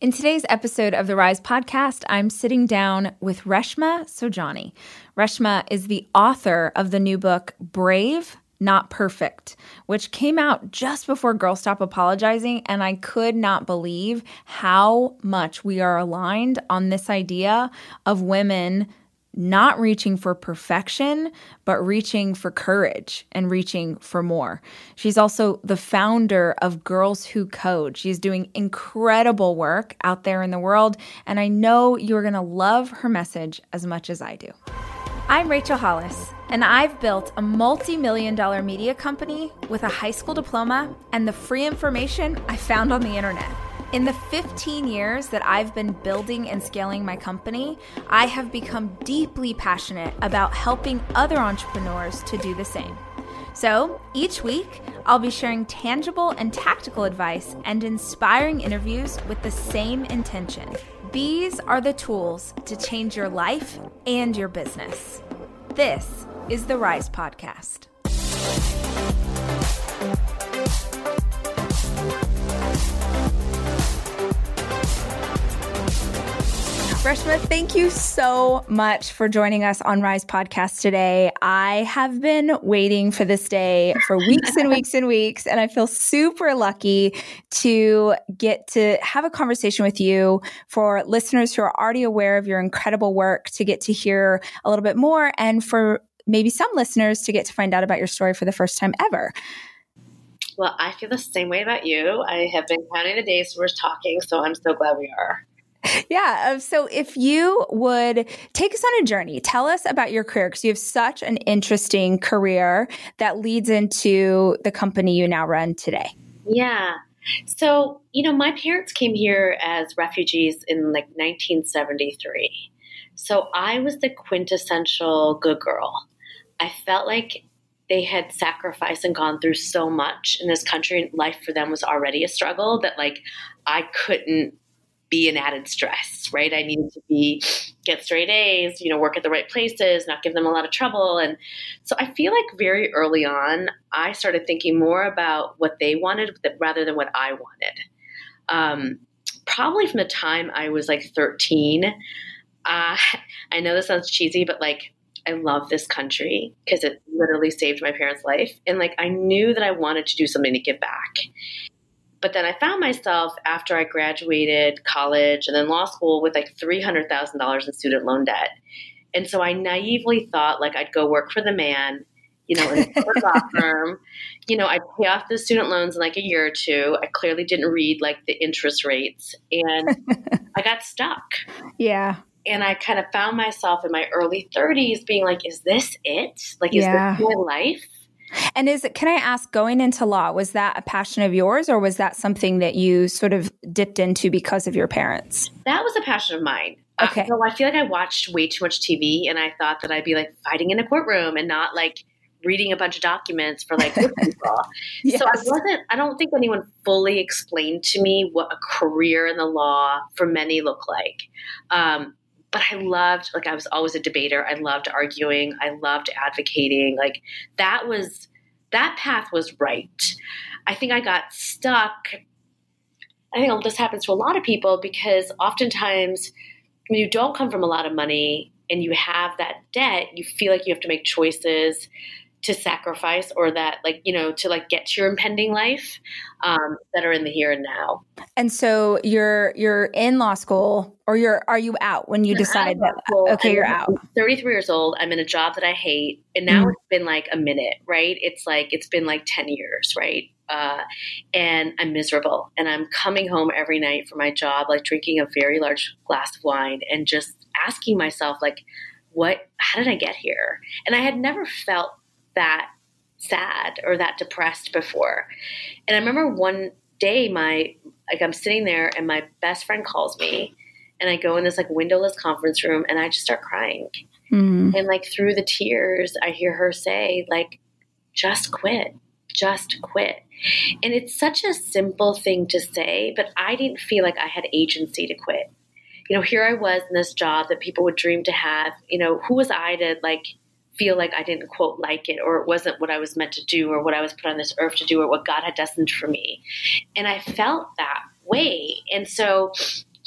In today's episode of the Rise podcast, I'm sitting down with Reshma Saujani. Reshma is the author of the new book, Brave, Not Perfect, which came out just before Girl, Stop Apologizing. And I could not believe how much we are aligned on this idea of women not reaching for perfection, but reaching for courage and reaching for more. She's also the founder of Girls Who Code. She's doing incredible work out there in the world, and I know you're gonna love her message as much as I do. I'm Rachel Hollis, and I've built a multi million dollar media company with a high school diploma and the free information I found on the internet. In the 15 years that I've been building and scaling my company, I have become deeply passionate about helping other entrepreneurs to do the same. So each week, I'll be sharing tangible and tactical advice and inspiring interviews with the same intention. These are the tools to change your life and your business. This is the Rise Podcast. Reshma, thank you so much for joining us on Rise Podcast today. I have been waiting for this day for weeks and weeks and weeks, and I feel super lucky to get to have a conversation with you for listeners who are already aware of your incredible work to get to hear a little bit more, and for maybe some listeners to get to find out about your story for the first time ever. Well, I feel the same way about you. I have been counting the days we're talking, so I'm so glad we are. Yeah. Um, so if you would take us on a journey, tell us about your career because you have such an interesting career that leads into the company you now run today. Yeah. So, you know, my parents came here as refugees in like 1973. So I was the quintessential good girl. I felt like they had sacrificed and gone through so much in this country life for them was already a struggle that like I couldn't be an added stress, right? I needed to be get straight A's, you know, work at the right places, not give them a lot of trouble. And so I feel like very early on, I started thinking more about what they wanted rather than what I wanted. Um, probably from the time I was like 13. Uh, I know this sounds cheesy, but like I love this country because it literally saved my parents' life. And like I knew that I wanted to do something to give back. But then I found myself after I graduated college and then law school with like $300,000 in student loan debt. And so I naively thought like I'd go work for the man, you know, in a law firm. You know, I'd pay off the student loans in like a year or two. I clearly didn't read like the interest rates and I got stuck. Yeah. And I kind of found myself in my early 30s being like, is this it? Like, is yeah. this my life? And is it, can I ask, going into law, was that a passion of yours or was that something that you sort of dipped into because of your parents? That was a passion of mine. Uh, okay. Uh, so I feel like I watched way too much TV and I thought that I'd be like fighting in a courtroom and not like reading a bunch of documents for like people. yes. So I wasn't, I don't think anyone fully explained to me what a career in the law for many look like. Um, but I loved, like, I was always a debater. I loved arguing. I loved advocating. Like, that was, that path was right. I think I got stuck. I think all this happens to a lot of people because oftentimes when you don't come from a lot of money and you have that debt, you feel like you have to make choices to sacrifice or that like you know to like get to your impending life um, that are in the here and now. And so you're you're in law school or you're are you out when you decide that? okay you're out. 33 years old. I'm in a job that i hate. And now mm. it's been like a minute right? It's like it's been like 10 years right? Uh, and i'm miserable. And i'm coming home every night from my job like drinking a very large glass of wine and just asking myself like what how did i get here? And i had never felt that sad or that depressed before. And I remember one day my like I'm sitting there and my best friend calls me and I go in this like windowless conference room and I just start crying. Mm. And like through the tears I hear her say like just quit. Just quit. And it's such a simple thing to say, but I didn't feel like I had agency to quit. You know, here I was in this job that people would dream to have. You know, who was I to like feel like I didn't quote like it or it wasn't what I was meant to do or what I was put on this earth to do or what God had destined for me. And I felt that way. And so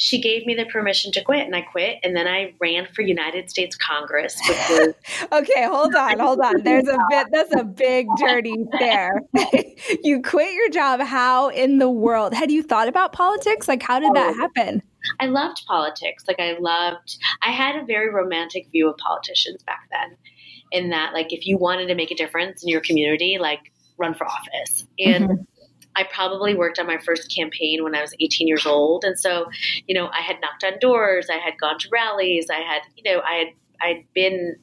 she gave me the permission to quit and I quit and then I ran for United States Congress was, Okay, hold on, hold on. There's a bit that's a big journey there. you quit your job. How in the world? Had you thought about politics? Like how did that oh. happen? I loved politics. Like I loved I had a very romantic view of politicians back then. In that like if you wanted to make a difference in your community, like run for office. And mm-hmm I probably worked on my first campaign when I was 18 years old. And so, you know, I had knocked on doors, I had gone to rallies, I had, you know, I had, I'd been,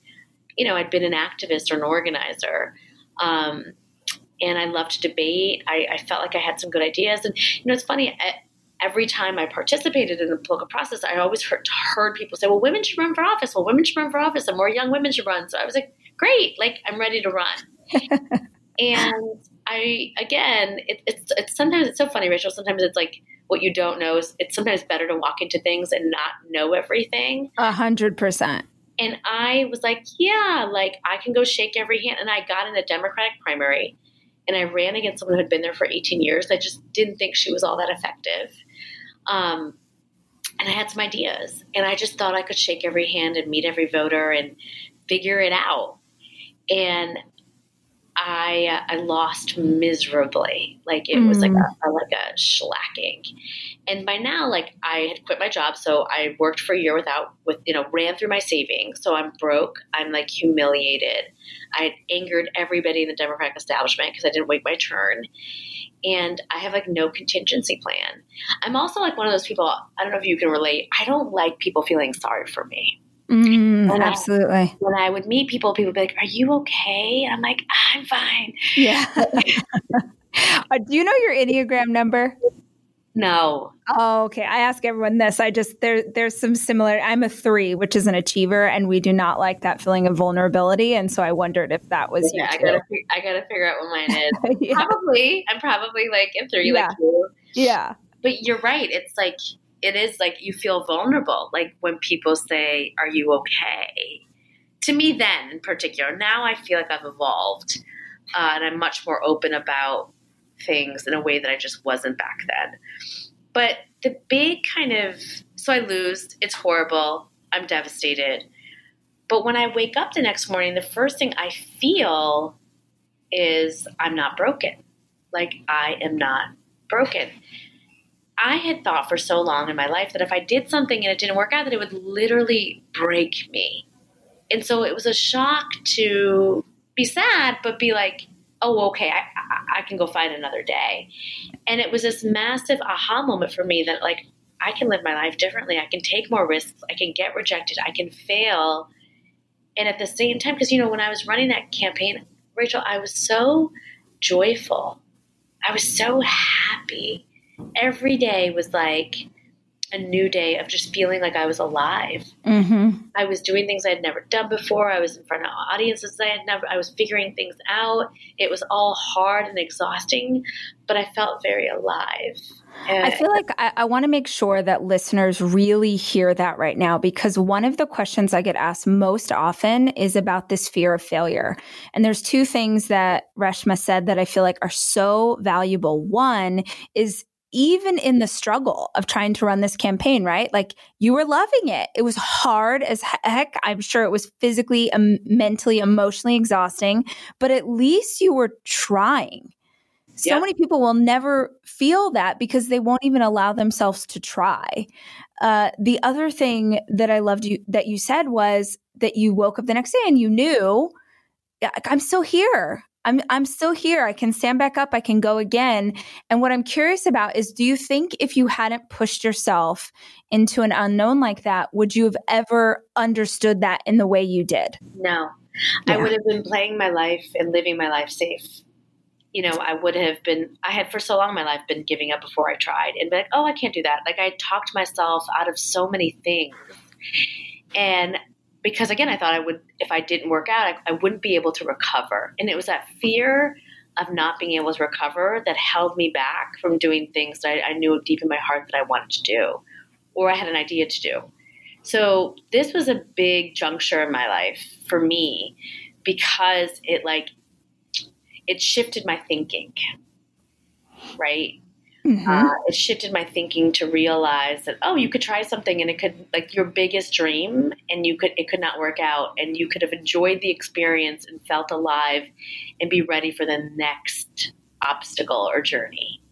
you know, I'd been an activist or an organizer. Um, and I loved to debate. I, I, felt like I had some good ideas. And, you know, it's funny, every time I participated in the political process, I always heard, heard people say, well, women should run for office. Well, women should run for office and more young women should run. So I was like, great, like I'm ready to run. and I again, it, it's it's sometimes it's so funny, Rachel. Sometimes it's like what you don't know is it's sometimes better to walk into things and not know everything. A hundred percent. And I was like, yeah, like I can go shake every hand. And I got in a Democratic primary, and I ran against someone who had been there for 18 years. I just didn't think she was all that effective. Um, and I had some ideas, and I just thought I could shake every hand and meet every voter and figure it out. And I uh, I lost miserably. Like it was like mm. a, a, like a shellacking. And by now, like I had quit my job, so I worked for a year without with you know ran through my savings. So I'm broke. I'm like humiliated. I had angered everybody in the Democratic establishment because I didn't wait my turn. And I have like no contingency plan. I'm also like one of those people. I don't know if you can relate. I don't like people feeling sorry for me. Mm, when absolutely. I, when I would meet people, people would be like, Are you okay? And I'm like, I'm fine. Yeah. uh, do you know your Enneagram number? No. Oh, okay. I ask everyone this. I just there there's some similar I'm a three, which is an achiever, and we do not like that feeling of vulnerability. And so I wondered if that was yeah, I gotta I gotta figure out what mine is. yeah. Probably. I'm probably like a three yeah. like you. Yeah. But you're right. It's like it is like you feel vulnerable. Like when people say, Are you okay? To me, then in particular, now I feel like I've evolved uh, and I'm much more open about things in a way that I just wasn't back then. But the big kind of so I lose, it's horrible, I'm devastated. But when I wake up the next morning, the first thing I feel is I'm not broken. Like I am not broken. I had thought for so long in my life that if I did something and it didn't work out, that it would literally break me. And so it was a shock to be sad, but be like, oh, okay, I, I, I can go find another day. And it was this massive aha moment for me that, like, I can live my life differently. I can take more risks. I can get rejected. I can fail. And at the same time, because, you know, when I was running that campaign, Rachel, I was so joyful. I was so happy every day was like a new day of just feeling like I was alive. Mm-hmm. I was doing things I had never done before. I was in front of audiences I had never. I was figuring things out. It was all hard and exhausting, but I felt very alive. And I feel like I, I want to make sure that listeners really hear that right now because one of the questions I get asked most often is about this fear of failure. And there's two things that Reshma said that I feel like are so valuable. One is even in the struggle of trying to run this campaign, right? Like you were loving it. It was hard as heck. I'm sure it was physically, um, mentally, emotionally exhausting, but at least you were trying. So yeah. many people will never feel that because they won't even allow themselves to try. Uh, the other thing that I loved you that you said was that you woke up the next day and you knew I'm still here. I'm I'm still here. I can stand back up. I can go again. And what I'm curious about is do you think if you hadn't pushed yourself into an unknown like that, would you have ever understood that in the way you did? No. Yeah. I would have been playing my life and living my life safe. You know, I would have been I had for so long in my life been giving up before I tried and be like, "Oh, I can't do that." Like I talked myself out of so many things. And because again, I thought I would, if I didn't work out, I, I wouldn't be able to recover. And it was that fear of not being able to recover that held me back from doing things that I, I knew deep in my heart that I wanted to do or I had an idea to do. So this was a big juncture in my life for me because it like it shifted my thinking. Right? Mm-hmm. Uh, it shifted my thinking to realize that oh, you could try something and it could like your biggest dream, and you could it could not work out, and you could have enjoyed the experience and felt alive, and be ready for the next obstacle or journey.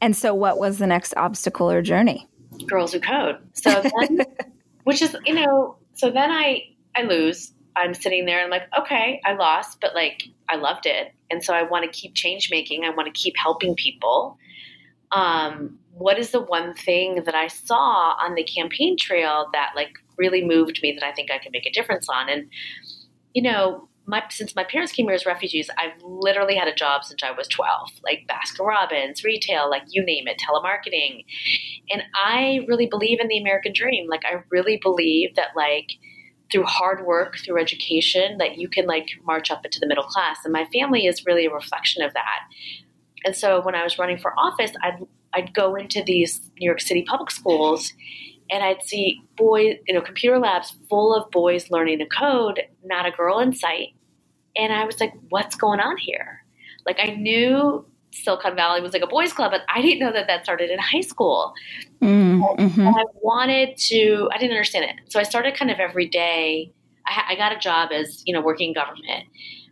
And so, what was the next obstacle or journey? Girls Who Code. So then, which is you know, so then I I lose. I'm sitting there and I'm like, okay, I lost, but like I loved it, and so I want to keep change making. I want to keep helping people. Um, what is the one thing that I saw on the campaign trail that like really moved me that I think I can make a difference on? And you know, my since my parents came here as refugees, I've literally had a job since I was 12, like Baskin Robbins, retail, like you name it, telemarketing. And I really believe in the American dream. Like I really believe that like through hard work, through education, that you can like march up into the middle class. And my family is really a reflection of that. And so when I was running for office, I'd I'd go into these New York City public schools and I'd see boys, you know, computer labs full of boys learning to code, not a girl in sight. And I was like, what's going on here? Like, I knew Silicon Valley was like a boys' club, but I didn't know that that started in high school. Mm-hmm. And I wanted to, I didn't understand it. So I started kind of every day. I, I got a job as, you know, working in government.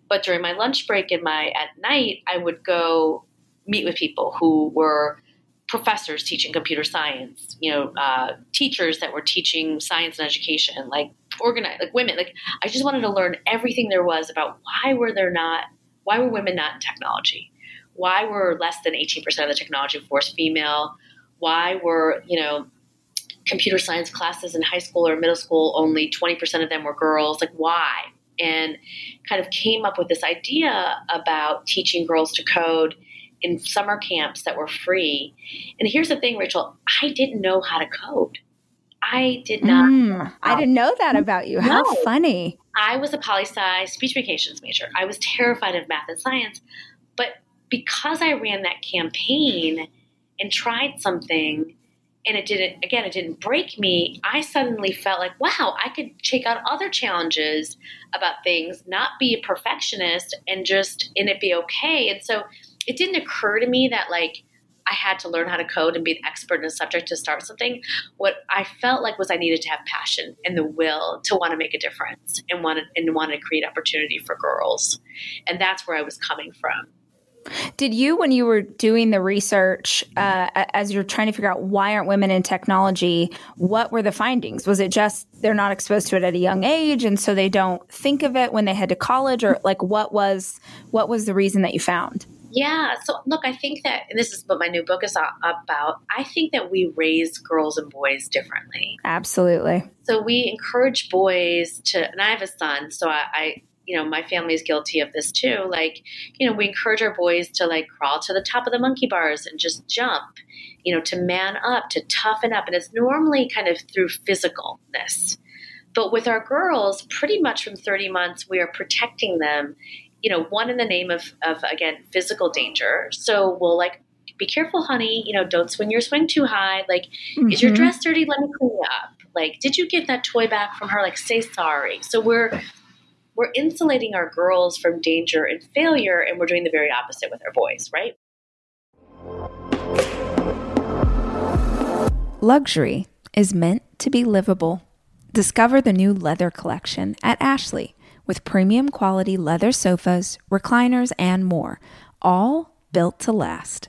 But during my lunch break and my at night, I would go meet with people who were professors teaching computer science, you know, uh, teachers that were teaching science and education, like organize, like women. Like I just wanted to learn everything there was about why were there not, why were women not in technology? Why were less than 18% of the technology force female? Why were, you know, computer science classes in high school or middle school only 20% of them were girls? Like why? And kind of came up with this idea about teaching girls to code in summer camps that were free. And here's the thing, Rachel, I didn't know how to code. I did not. Mm, I didn't know that about you. How no. funny. I was a poli sci speech communications major. I was terrified of math and science. Because I ran that campaign and tried something and it didn't, again, it didn't break me, I suddenly felt like, wow, I could take on other challenges about things, not be a perfectionist and just, and it be okay. And so it didn't occur to me that like I had to learn how to code and be an expert in a subject to start something. What I felt like was I needed to have passion and the will to want to make a difference and want to, and want to create opportunity for girls. And that's where I was coming from. Did you, when you were doing the research, uh, as you're trying to figure out why aren't women in technology, what were the findings? Was it just they're not exposed to it at a young age, and so they don't think of it when they head to college, or like what was what was the reason that you found? Yeah. So, look, I think that this is what my new book is about. I think that we raise girls and boys differently. Absolutely. So, we encourage boys to, and I have a son, so I, I you know, my family is guilty of this too. Like, you know, we encourage our boys to like crawl to the top of the monkey bars and just jump, you know, to man up, to toughen up. And it's normally kind of through physicalness. But with our girls, pretty much from 30 months, we are protecting them you know, one in the name of, of again, physical danger. So we'll like, be careful, honey, you know, don't swing your swing too high. Like, mm-hmm. is your mm-hmm. dress dirty? Let me clean it up. Like, did you give that toy back from her? Like, say sorry. So we're, we're insulating our girls from danger and failure, and we're doing the very opposite with our boys, right? Luxury is meant to be livable. Discover the new leather collection at Ashley with premium quality leather sofas, recliners, and more, all built to last.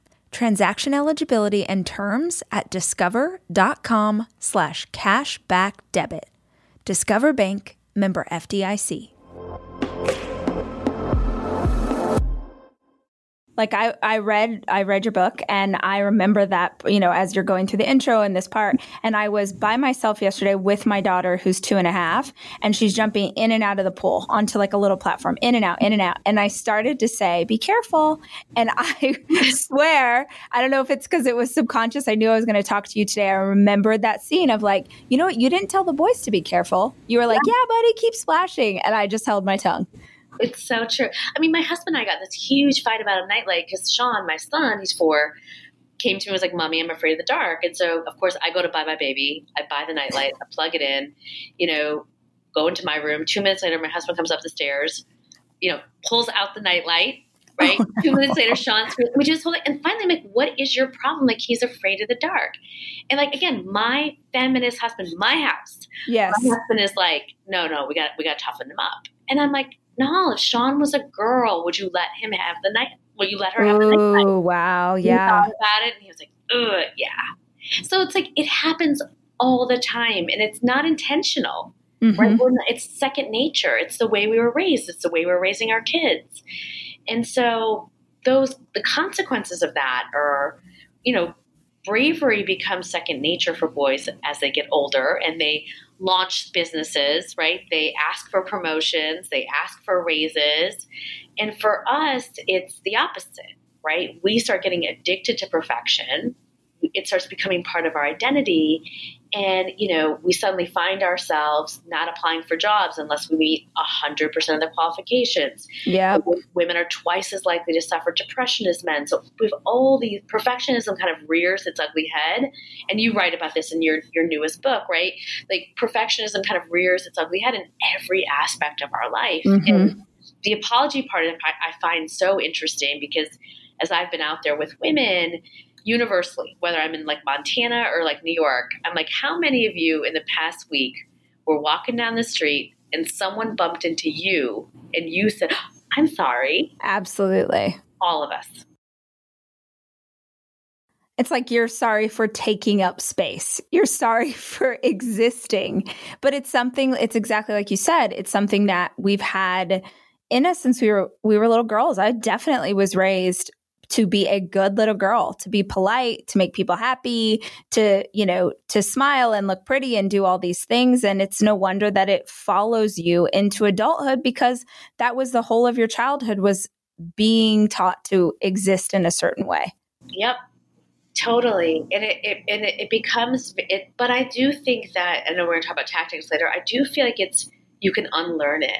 Transaction eligibility and terms at discover.com slash cashback debit. Discover Bank, member FDIC. Like I, I read I read your book and I remember that you know as you're going through the intro and this part and I was by myself yesterday with my daughter who's two and a half and she's jumping in and out of the pool onto like a little platform in and out in and out. And I started to say be careful. And I swear I don't know if it's because it was subconscious I knew I was going to talk to you today I remembered that scene of like you know what? You didn't tell the boys to be careful. You were like yeah, yeah buddy keep splashing. And I just held my tongue it's so true. I mean, my husband and I got this huge fight about a nightlight because Shaan, my son, he's four, came to me and was like, "Mommy, I'm afraid of the dark." And so, of course, I go to buy my baby. I buy the nightlight. I plug it in. You know, go into my room. Two minutes later, my husband comes up the stairs. You know, pulls out the nightlight. Right. Oh, Two minutes later, Shaan's. We just hold it. And finally, I'm like, "What is your problem?" Like, he's afraid of the dark. And like again, my feminist husband, my house. Yes. My husband is like, "No, no, we got we got to toughen him up." And I'm like, no, if Shaan was a girl, would you let him have the night? Will you let her have Ooh, the night? Oh, wow. Yeah. thought about it and he was like, ugh, yeah. So it's like it happens all the time and it's not intentional. Mm-hmm. Right? Not, it's second nature. It's the way we were raised. It's the way we're raising our kids. And so those the consequences of that are, you know, bravery becomes second nature for boys as they get older and they launch businesses, right? They ask for promotions, they ask for raises. And for us, it's the opposite, right? We start getting addicted to perfection. It starts becoming part of our identity and you know we suddenly find ourselves not applying for jobs unless we meet 100% of the qualifications. Yeah. Women are twice as likely to suffer depression as men. So with all these perfectionism kind of rears its ugly head. And you write about this in your your newest book right? Like perfectionism kind of rears its ugly head in every aspect of our life. Mm-hmm. and the apology part of it I find so interesting because as I've been out there with women universally, whether I'm in like Montana or like New York, I'm like, how many of you in the past week were walking down the street and someone bumped into you and you said, I'm sorry? Absolutely. All of us. It's like you're sorry for taking up space. You're sorry for existing. But it's something it's exactly like you said, it's something that we've had in us since we were we were little girls. I definitely was raised to be a good little girl, to be polite, to make people happy, to, you know, to smile and look pretty and do all these things. And it's no wonder that it follows you into adulthood because that was the whole of your childhood was being taught to exist in a certain way. Yep. Totally. And it, it and it, becomes it but I do think that know we're gonna talk about tactics later. I do feel like it's you can unlearn it.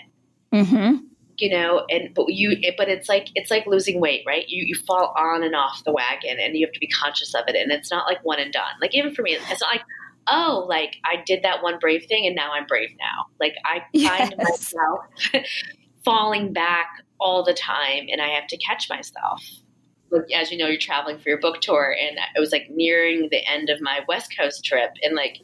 Mm-hmm you know and but you but it's like it's like losing weight right? You you fall on and off the wagon and you have to be conscious of it. And it's not like one and done. Like even for me it's not like oh like i did that one brave thing and now i'm brave now. Like i find yes. myself falling back all the time and i have to catch myself. Like as you know you're traveling for your book tour and it was like nearing the end of my west coast trip and like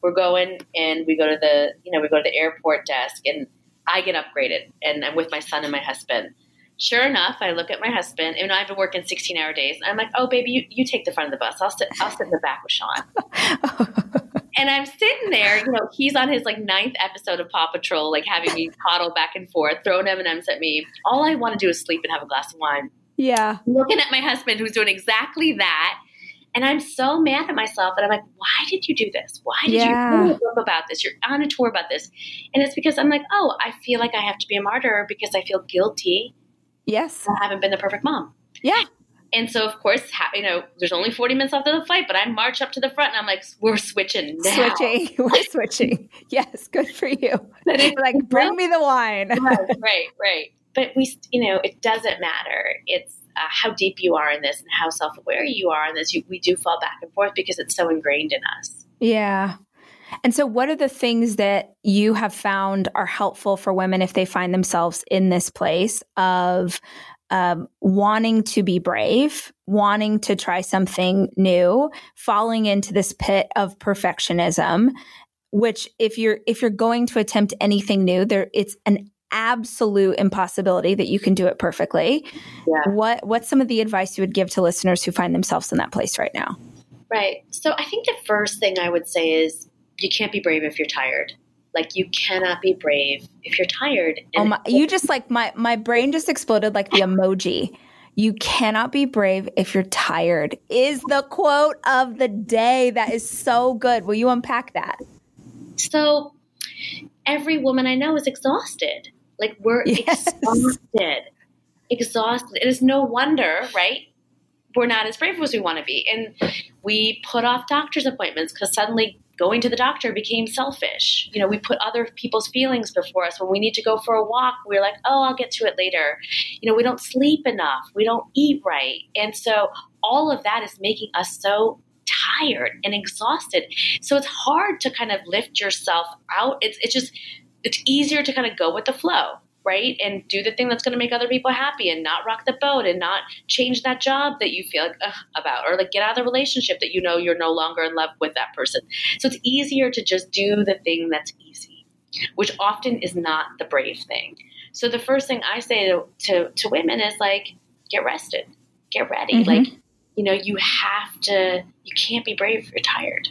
we're going and we go to the you know we go to the airport desk and I get upgraded and I'm with my son and my husband. Sure enough, I look at my husband and I've been working 16 hour days. I'm like, oh, baby, you, you take the front of the bus. I'll sit, I'll sit in the back with Shaan. and I'm sitting there, you know, he's on his like ninth episode of Paw Patrol, like having me toddle back and forth, throwing M&Ms at me. All I want to do is sleep and have a glass of wine. Yeah. Looking at my husband who's doing exactly that and I'm so mad at myself. And I'm like, why did you do this? Why did yeah. you write a about this? You're on a tour about this. And it's because I'm like, oh, I feel like I have to be a martyr because I feel guilty. Yes. I haven't been the perfect mom. Yeah. And so, of course, you know, there's only 40 minutes left of the flight, but I march up to the front and I'm like, we're switching now. Switching. We're switching. yes. Good for you. like, bring me the wine. right, right, right. But we, you know, it doesn't matter. It's, uh, how deep you are in this and how self aware you are in this, you, we do fall back and forth because it's so ingrained in us. Yeah. And so, what are the things that you have found are helpful for women if they find themselves in this place of um, wanting to be brave, wanting to try something new, falling into this pit of perfectionism? Which, if you're if you're going to attempt anything new, there it's an absolute impossibility that you can do it perfectly. Yeah. What what's some of the advice you would give to listeners who find themselves in that place right now? Right. So I think the first thing I would say is you can't be brave if you're tired. Like you cannot be brave if you're tired. oh my, you just like my my brain just exploded like the emoji. You cannot be brave if you're tired. Is the quote of the day. That is so good. Will you unpack that? So every woman I know is exhausted. Like we're yes. exhausted. Exhausted. It is no wonder, right? We're not as brave as we want to be. And we put off doctor's appointments because suddenly going to the doctor became selfish. You know, we put other people's feelings before us. When we need to go for a walk, we're like, oh, I'll get to it later. You know, we don't sleep enough, we don't eat right. And so all of that is making us so tired and exhausted. So it's hard to kind of lift yourself out. It's it's just it's easier to kind of go with the flow right? And do the thing that's going to make other people happy and not rock the boat and not change that job that you feel like about or like get out of the relationship that you know you're no longer in love with that person. So it's easier to just do the thing that's easy, which often is not the brave thing. So the first thing I say to, to, to women is like, get rested, get ready. Mm-hmm. Like, you know, you have to, you can't be brave if you're tired.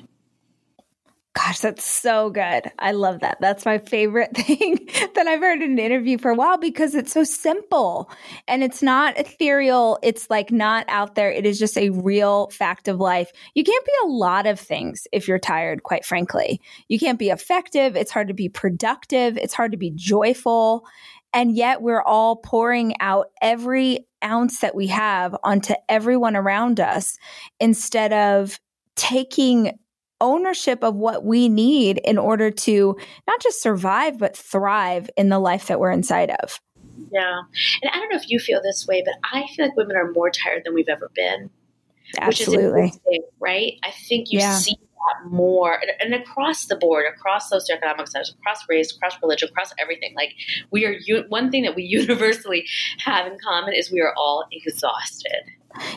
Gosh, that's so good. I love that. That's my favorite thing that I've heard in an interview for a while because it's so simple and it's not ethereal. It's like not out there. It is just a real fact of life. You can't be a lot of things if you're tired, quite frankly. You can't be effective. It's hard to be productive. It's hard to be joyful. And yet we're all pouring out every ounce that we have onto everyone around us instead of taking ownership of what we need in order to not just survive, but thrive in the life that we're inside of. Yeah. And I don't know if you feel this way, but I feel like women are more tired than we've ever been. Absolutely. right? I think you yeah. see that more and, and, across the board, across socioeconomic status, across race, across religion, across everything. Like we are, one thing that we universally have in common is we are all exhausted.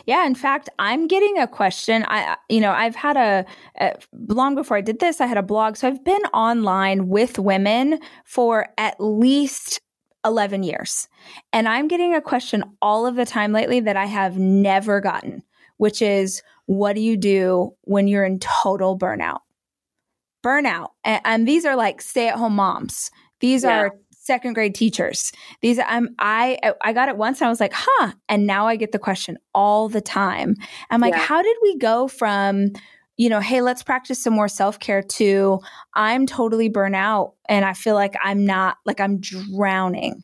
Yeah, in fact, I'm getting a question. I, you know, I've had a, a, long before I did this, I had a blog. So I've been online with women for at least 11 years. And I'm getting a question all of the time lately that I have never gotten, which is what do you do when you're in total burnout? Burnout. And, and these are like stay at home moms. These yeah. are second grade teachers. These I'm I I got it once and I was like, huh. And now I get the question all the time. I'm like, yeah. how did we go from you know, hey, let's practice some more self care to I'm totally burnt out and I feel like I'm not, like I'm drowning.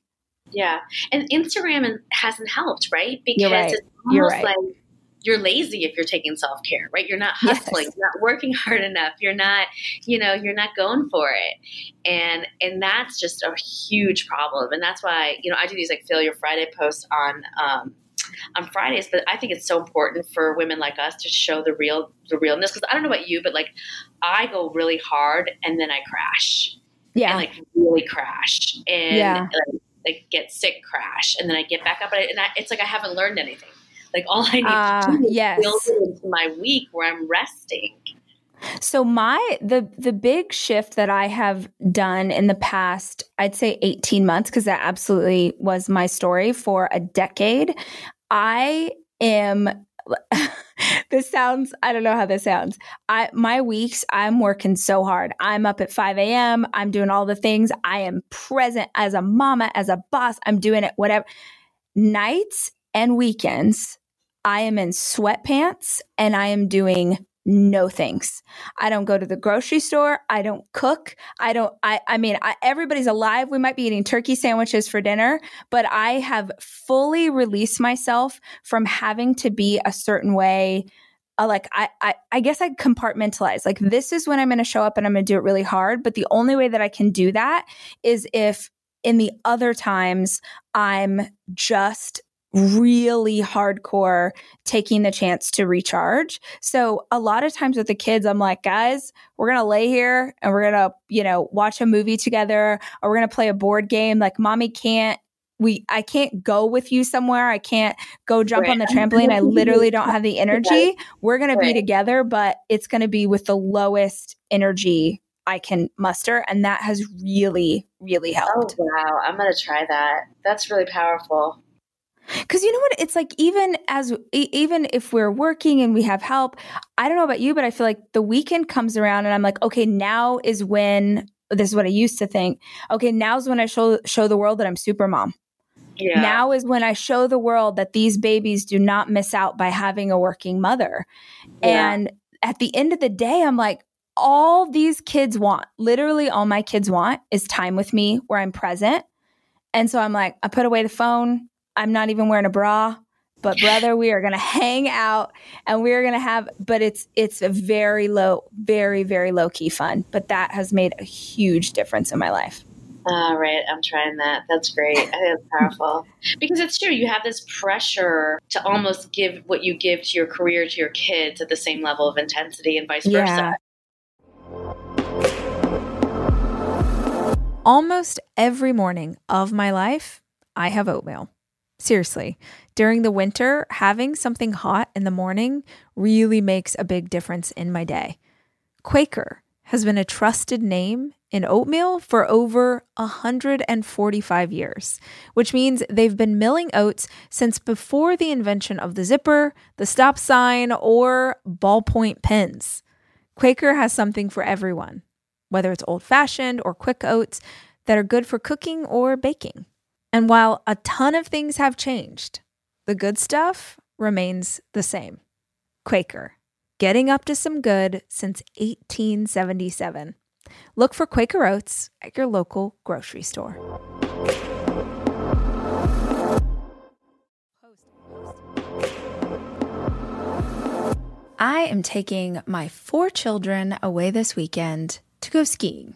Yeah. And Instagram hasn't helped, right? Because right. it's almost right. like you're lazy if you're taking self care, right? You're not hustling, yes. you're not working hard enough, you're not, you know, you're not going for it, and and that's just a huge problem. And that's why you know I do these like failure Friday posts on. Um, on Fridays, but I think it's so important for women like us to show the real the realness. Because I don't know about you, but like I go really hard and then I crash. Yeah, and, like really crash and yeah. like, like, get sick, crash, and then I get back up, and, I, and I, it's like I haven't learned anything. Like all I need uh, to do is yes. build it into my week where I'm resting. So my the the big shift that I have done in the past, I'd say 18 months because that absolutely was my story for a decade. I am this sounds I don't know how this sounds. I my weeks I'm working so hard. I'm up at 5 a.m. I'm doing all the things. I am present as a mama, as a boss. I'm doing it whatever. Nights and weekends I am in sweatpants and I am doing no things. I don't go to the grocery store. I don't cook. I don't, I, I mean, I, everybody's alive. We might be eating turkey sandwiches for dinner, but I have fully released myself from having to be a certain way. Uh, like I, I, I guess I compartmentalize. Like this is when I'm going to show up and I'm going to do it really hard. But the only way that I can do that is if in the other times I'm just really hardcore taking the chance to recharge. So a lot of times with the kids, I'm like, guys, we're going to lay here and we're going to, you know, watch a movie together or we're going to play a board game. Like mommy can't we I can't go with you somewhere. I can't go jump right. on the trampoline. I literally don't have the energy. We're going to be together, but it's going to be with the lowest energy I can muster. And that has really, really oh, helped. Oh, wow. I'm going to try that. That's really powerful. Because you know what? It's like even as even if we're working and we have help, I don't know about you, but I feel like the weekend comes around and I'm like, okay, now is when this is what I used to think. Okay, now's when I show show the world that I'm super mom. Yeah. Now is when I show the world that these babies do not miss out by having a working mother. Yeah. And at the end of the day, I'm like, all these kids want, literally all my kids want is time with me where I'm present. And so I'm like, I put away the phone. I'm not even wearing a bra, but brother, we are going to hang out and we're going to have, but it's, it's a very low, very, very low key fun. But that has made a huge difference in my life. All right, I'm trying that. That's great. I think that's powerful because it's true. You have this pressure to almost give what you give to your career to your kids at the same level of intensity, and vice versa. Almost every morning of my life, I have oatmeal. Seriously, during the winter, having something hot in the morning really makes a big difference in my day. Quaker has been a trusted name in oatmeal for over 145 years, which means they've been milling oats since before the invention of the zipper, the stop sign, or ballpoint pens. Quaker has something for everyone, whether it's old fashioned or quick oats that are good for cooking or baking. And while a ton of things have changed, the good stuff remains the same. Quaker, getting up to some good since 1877. Look for Quaker Oats at your local grocery store. I am taking my four children away this weekend to go skiing.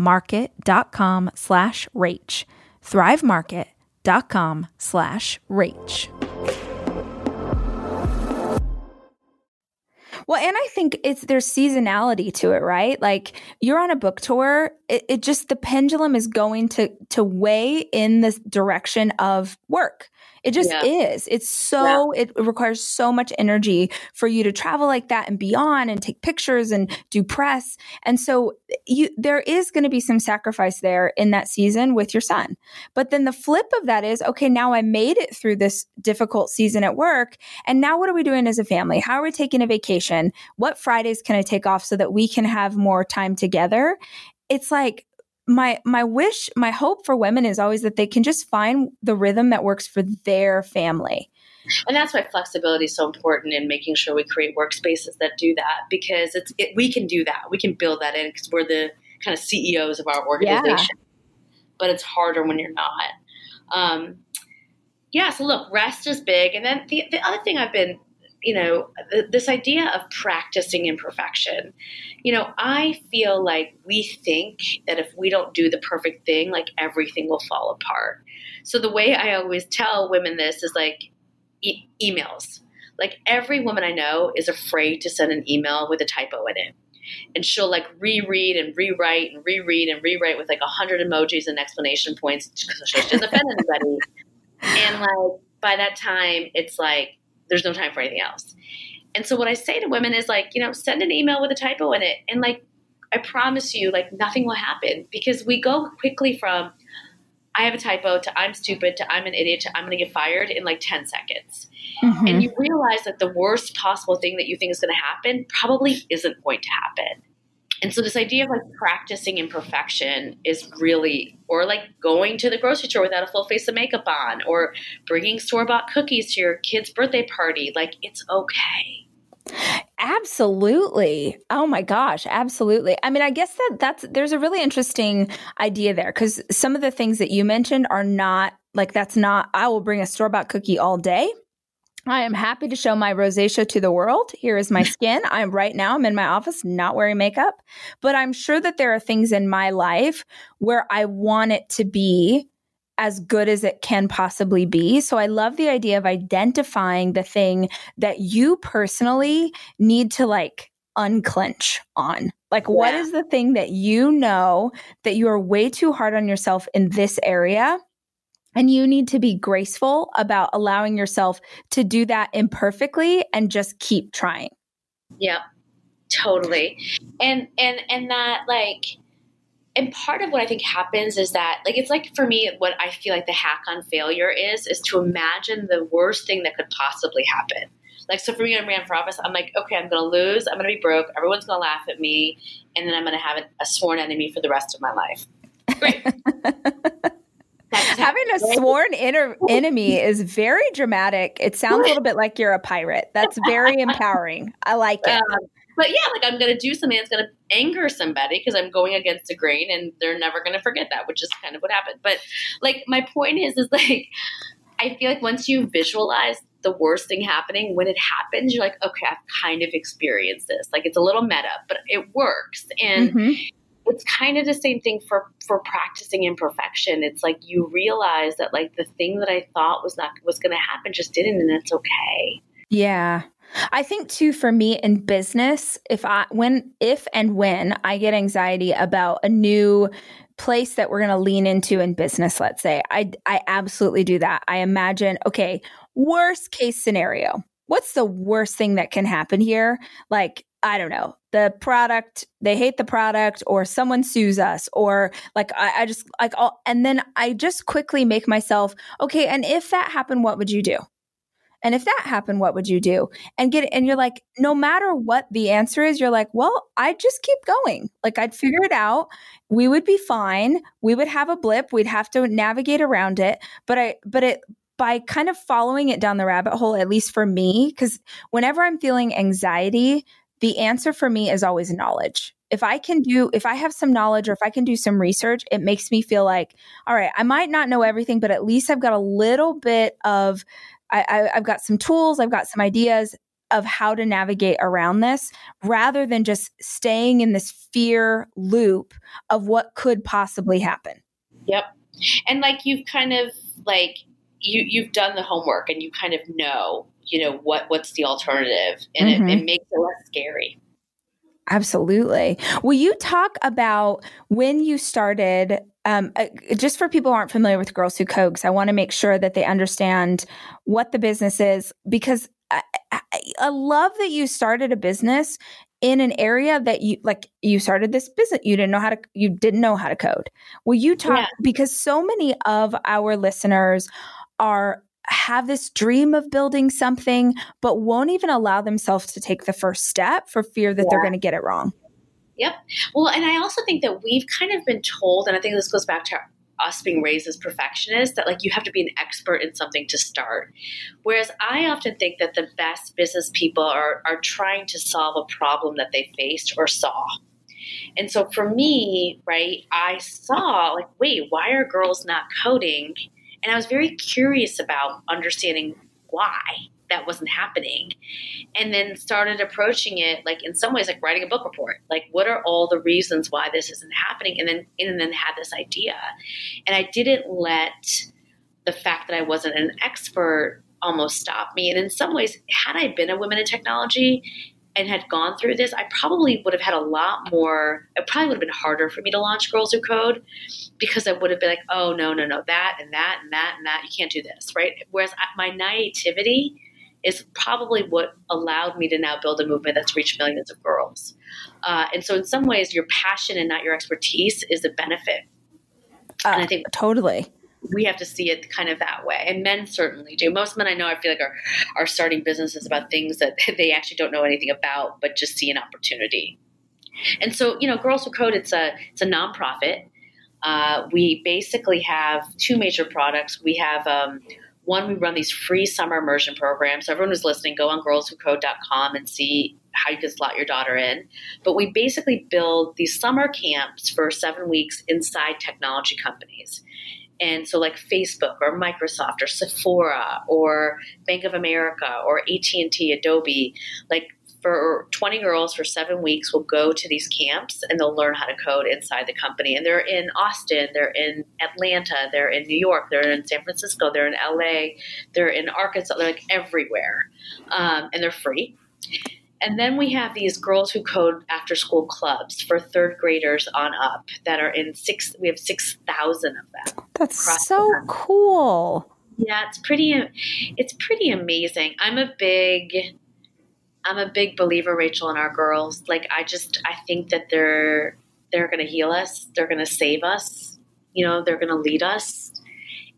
market.com slash rach. Thrivemarket.com slash rach. Well, and I think it's there's seasonality to it, right? Like you're on a book tour, it, it just the pendulum is going to to weigh in this direction of work. It just yeah. is. It's so, yeah. it requires so much energy for you to travel like that and beyond and take pictures and do press. And so you, there is going to be some sacrifice there in that season with your son. But then the flip of that is, okay, now I made it through this difficult season at work. And now what are we doing as a family? How are we taking a vacation? What Fridays can I take off so that we can have more time together? It's like, my my wish my hope for women is always that they can just find the rhythm that works for their family. And that's why flexibility is so important in making sure we create workspaces that do that because it's it, we can do that. We can build that in because we're the kind of ceos of our organization. Yeah. but it's harder when you're not. Um, yeah so look rest is big. And then the, the other thing i've been you know, this idea of practicing imperfection. You know, I feel like we think that if we don't do the perfect thing, like everything will fall apart. So the way I always tell women this is like e- emails. Like every woman I know is afraid to send an email with a typo in it. And she'll like reread and rewrite and reread and rewrite with like a hundred emojis and explanation points because she doesn't offend anybody. And like by that time, it's like there's no time for anything else. And so what I say to women is like, you know, send an email with a typo in it. And like, I promise you, like nothing will happen because we go quickly from I have a typo to I'm stupid to I'm an idiot to I'm going to get fired in like 10 seconds. Mm-hmm. And you realize that the worst possible thing that you think is going to happen probably isn't going to happen. And so this idea of like practicing imperfection is really, or like going to the grocery store without a full face of makeup on, or bringing store bought cookies to your kid's birthday party. Like it's okay. Absolutely. Oh my gosh, absolutely. I mean, I guess that that's there's a really interesting idea there cuz some of the things that you mentioned are not like that's not I will bring a store bought cookie all day. I am happy to show my rosacea to the world. Here is my skin. I'm right now, I'm in my office, not wearing makeup, but I'm sure that there are things in my life where I want it to be as good as it can possibly be. So I love the idea of identifying the thing that you personally need to like unclench on. Like, yeah. what is the thing that you know that you are way too hard on yourself in this area? And you need to be graceful about allowing yourself to do that imperfectly and just keep trying. Yeah, totally. And and and that like and part of what I think happens is that like it's like for me what I feel like the hack on failure is is to imagine the worst thing that could possibly happen. Like so for me when I ran for office, I'm like, okay, I'm gonna lose, I'm gonna be broke, everyone's gonna laugh at me, and then I'm gonna have a, a sworn enemy for the rest of my life. Great. Having a sworn inter- enemy is very dramatic. It sounds a little bit like you're a pirate. That's very empowering. I like it. Um, but yeah, like I'm going to do something that's going to anger somebody because I'm going against the grain and they're never going to forget that, which is kind of what happened. But like my point is, is like, I feel like once you visualize the worst thing happening, when it happens, you're like, okay, I've kind of experienced this. Like it's a little meta, but it works. And mm-hmm it's kind of the same thing for for practicing imperfection it's like you realize that like the thing that i thought was not was going to happen just didn't and it's okay yeah I think too for me in business, if I when if and when I get anxiety about a new place that we're going to lean into in business, let's say, I I absolutely do that. I imagine, okay, worst case scenario what's the worst thing that can happen here? Like, I don't know, the product, they hate the product, or someone sues us, or like, I, I just like, all, and then I just quickly make myself, okay, and if that happened, what would you do? And if that happened, what would you do? And get and you're like, no matter what the answer is, you're like, well, I'd just keep going. Like I'd figure it out. We would be fine. We would have a blip. We'd have to navigate around it. But I but it by kind of following it down the rabbit hole, at least for me, because whenever I'm feeling anxiety, the answer for me is always knowledge. If I can do, if I have some knowledge or if I can do some research, it makes me feel like, all right, I might not know everything, but at least I've got a little bit of I, I've got some tools, I've got some ideas of how to navigate around this rather than just staying in this fear loop of what could possibly happen. Yep. And like you've kind of like you you've done the homework and you kind of know, you know, what what's the alternative and mm-hmm. it, it makes it less scary. Absolutely. Will you talk about when you started um, uh, just for people who aren't familiar with Girls Who because I want to make sure that they understand what the business is. Because I, I, I, love that you started a business in an area that you like. You started this business. You didn't know how to. You didn't know how to code. Will you talk? Yeah. Because so many of our listeners are have this dream of building something, but won't even allow themselves to take the first step for fear that yeah. they're going to get it wrong. Yep. Well, and I also think that we've kind of been told, and I think this goes back to us being raised as perfectionists, that like you have to be an expert in something to start. Whereas I often think that the best business people are, are trying to solve a problem that they faced or saw. And so for me, right, I saw like, wait, why are girls not coding? And I was very curious about understanding why that wasn't happening and then started approaching it like in some ways like writing a book report. Like what are all the reasons why this isn't happening? And then and then had this idea. And i didn't let the fact that i wasn't an expert almost stop me. And in some ways had i been a woman in technology and had gone through this, I probably would have had a lot more. It probably would have been harder for me to launch Girls Who Code because I would have been like, oh, no, no, no, that and that and that and that. You can't do this, right? Whereas my naivety is probably what allowed me to now build a movement that's reached millions of girls. Uh, and so, in some ways, your passion and not your expertise is a benefit. Uh, and I think totally we have to see it kind of that way. And men certainly do. Most men I know, I feel like are are starting businesses about things that they actually don't know anything about, but just see an opportunity. And so, you know, Girls Who Code, it's a it's a nonprofit. Uh, we basically have two major products. We have um, one, we run these free summer immersion programs. So everyone who's listening, go on girlswhocode.com and see how you can slot your daughter in. But we basically build these summer camps for seven weeks inside technology companies. And so like Facebook or Microsoft or Sephora or Bank of America or AT&T, Adobe, like for 20 girls for seven weeks will go to these camps and they'll learn how to code inside the company. And they're in Austin, they're in Atlanta, they're in New York, they're in San Francisco, they're in LA, they're in Arkansas, they're like everywhere. Um, and they're free. And then we have these girls who code after school clubs for third graders on up that are in six, we have 6,000 of them. That's so cool. Yeah, it's pretty, it's pretty amazing. I'm a big, I'm a big believer, Rachel, in our girls. Like, I just, I think that they're, they're going to heal us. They're going to save us. You know, they're going to lead us.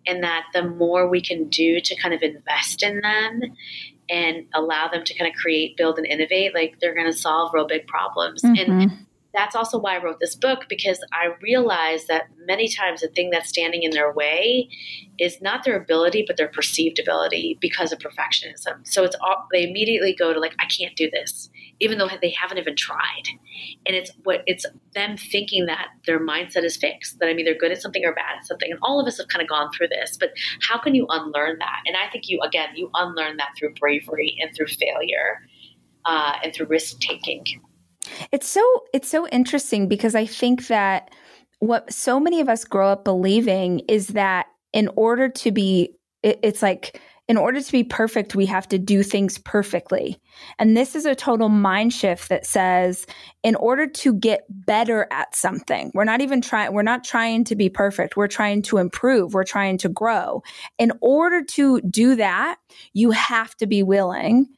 And that the more we can do to kind of invest in them and allow them to kind of create, build, and innovate, like they're going to solve real big problems. Mm-hmm. And that's also why I wrote this book because I realized that many times the thing that's standing in their way is not their ability, but their perceived ability because of perfectionism. So it's all, they immediately go to like, I can't do this, even though they haven't even tried. And it's what it's them thinking that their mindset is fixed, that I'm either good at something or bad at something. And all of us have kind of gone through this, but how can you unlearn that? And I think you, again, you unlearn that through bravery and through failure uh, and through risk taking. It's so it's so interesting because I think that what so many of us grow up believing is that in order to be it, it's like in order to be perfect we have to do things perfectly. And this is a total mind shift that says in order to get better at something, we're not even trying we're not trying to be perfect. We're trying to improve, we're trying to grow. In order to do that, you have to be willing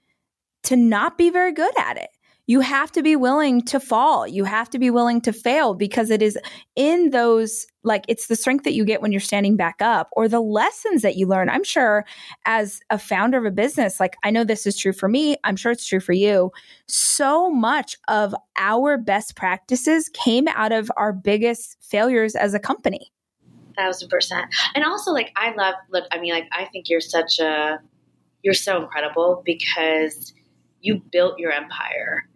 to not be very good at it you have to be willing to fall. You have to be willing to fail because it is in those, like, it's the strength that you get when you're standing back up or the lessons that you learn. I'm sure as a founder of a business, like, I know this is true for me. I'm sure it's true for you. So much of our best practices came out of our biggest failures as a company. Thousand percent. And also, like, I love, look, I mean, like, I think you're such a, you're so incredible because you built your empire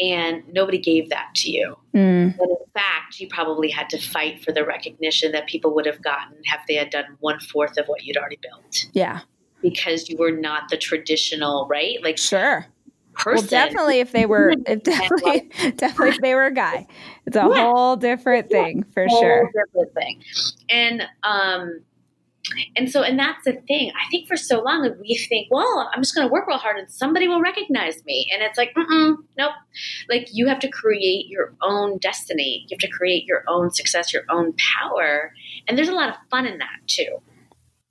and nobody gave that to you. Mm. But in fact, you probably had to fight for the recognition that people would have gotten if they had done one fourth of what you'd already built. Yeah. Because you were not the traditional, right? Like, sure. Person. Well, definitely if they were, if definitely, definitely if they were a guy, it's a yeah. whole different thing for sure. Different thing, and um, and so, and that's the thing. I think for so long, we think, well, I'm just going to work real hard and somebody will recognize me. And it's like, nope. Like, you have to create your own destiny. You have to create your own success, your own power. And there's a lot of fun in that too.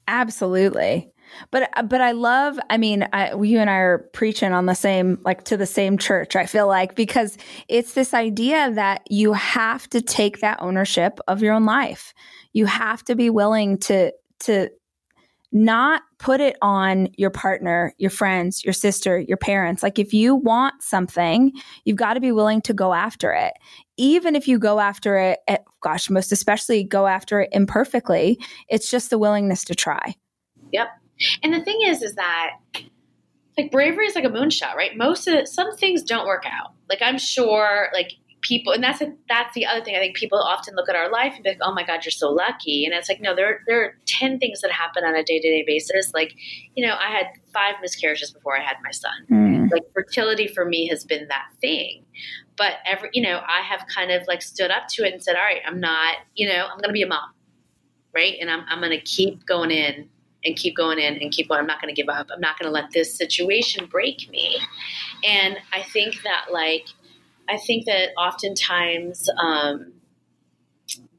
Absolutely. But but I love. I mean, I, you and I are preaching on the same like to the same church. I feel like because it's this idea that you have to take that ownership of your own life. You have to be willing to to not put it on your partner, your friends, your sister, your parents. Like if you want something, you've got to be willing to go after it. Even if you go after it, at, eh, gosh, most especially go after it imperfectly, it's just the willingness to try. Yep. And the thing is, is that like bravery is like a moonshot, right? Most of it, some things don't work out. Like I'm sure, like people, and that's a, that's the other thing. I think people often look at our life and be like, "Oh my God, you're so lucky," and it's like, no, there there are ten things that happen on a day to day basis. Like, you know, I had five miscarriages before I had my son. Mm. Like fertility for me has been that thing, but every you know, I have kind of like stood up to it and said, "All right, I'm not, you know, I'm going to be a mom, right, and I'm I'm going to keep going in." and keep going in and keep going. I'm not going to give up. I'm not going to let this situation break me. And I think that like I think that oftentimes um,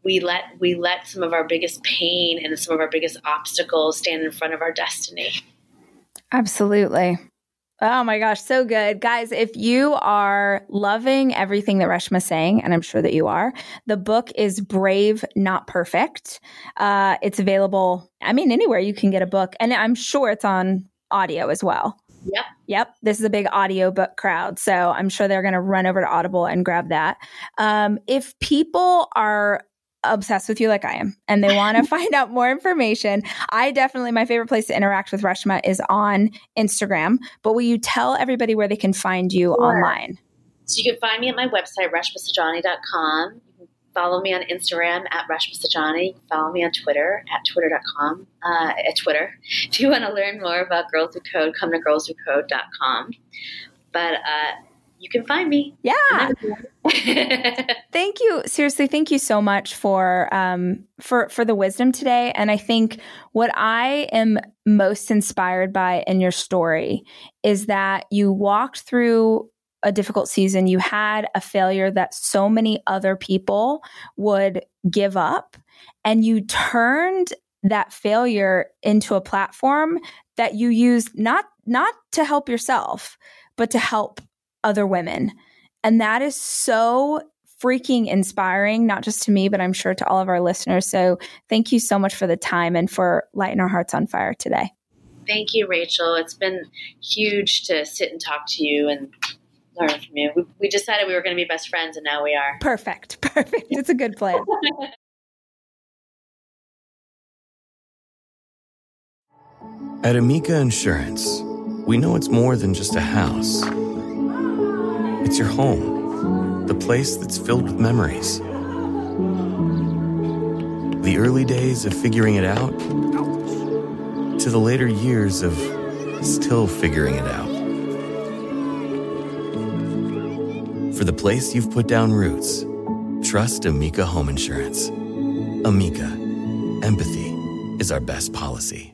we let we let some of our biggest pain and some of our biggest obstacles stand in front of our destiny. Absolutely. Oh my gosh, so good. Guys, if you are loving everything that Reshma's saying, and I'm sure that you are, the book is Brave, Not Perfect. Uh, it's available, I mean, anywhere you can get a book, and I'm sure it's on audio as well. Yep. Yep. This is a big audiobook crowd. So I'm sure they're going to run over to Audible and grab that. Um, if people are obsessed with you like I am and they want to find out more information, I definitely, my favorite place to interact with Reshma is on Instagram. But will you tell everybody where they can find you sure. online? So you can find me at my website, reshmasaujani.com follow me on Instagram at Reshma Saujani. Follow me on Twitter at twitter.com. Uh, at Twitter. If you want to learn more about Girls Who Code, come to girlswhocode.com. But uh, you can find me. Yeah. thank you. Seriously, thank you so much for um, for for the wisdom today. And I think what I am most inspired by in your story is that you walked through a difficult season, you had a failure that so many other people would give up, and you turned that failure into a platform that you used not not to help yourself, but to help other women. And that is so freaking inspiring, not just to me, but I'm sure to all of our listeners. So thank you so much for the time and for lighting our hearts on fire today. Thank you, Rachel. It's been huge to sit and talk to you and learn from you. We, we decided we were going to be best friends, and now we are. Perfect. Perfect. It's a good plan. At Amica Insurance, we know it's more than just a house. It's your home, the place that's filled with memories. The early days of figuring it out to the later years of still figuring it out. For the place you've put down roots, trust Amica Home Insurance. Amica, empathy is our best policy.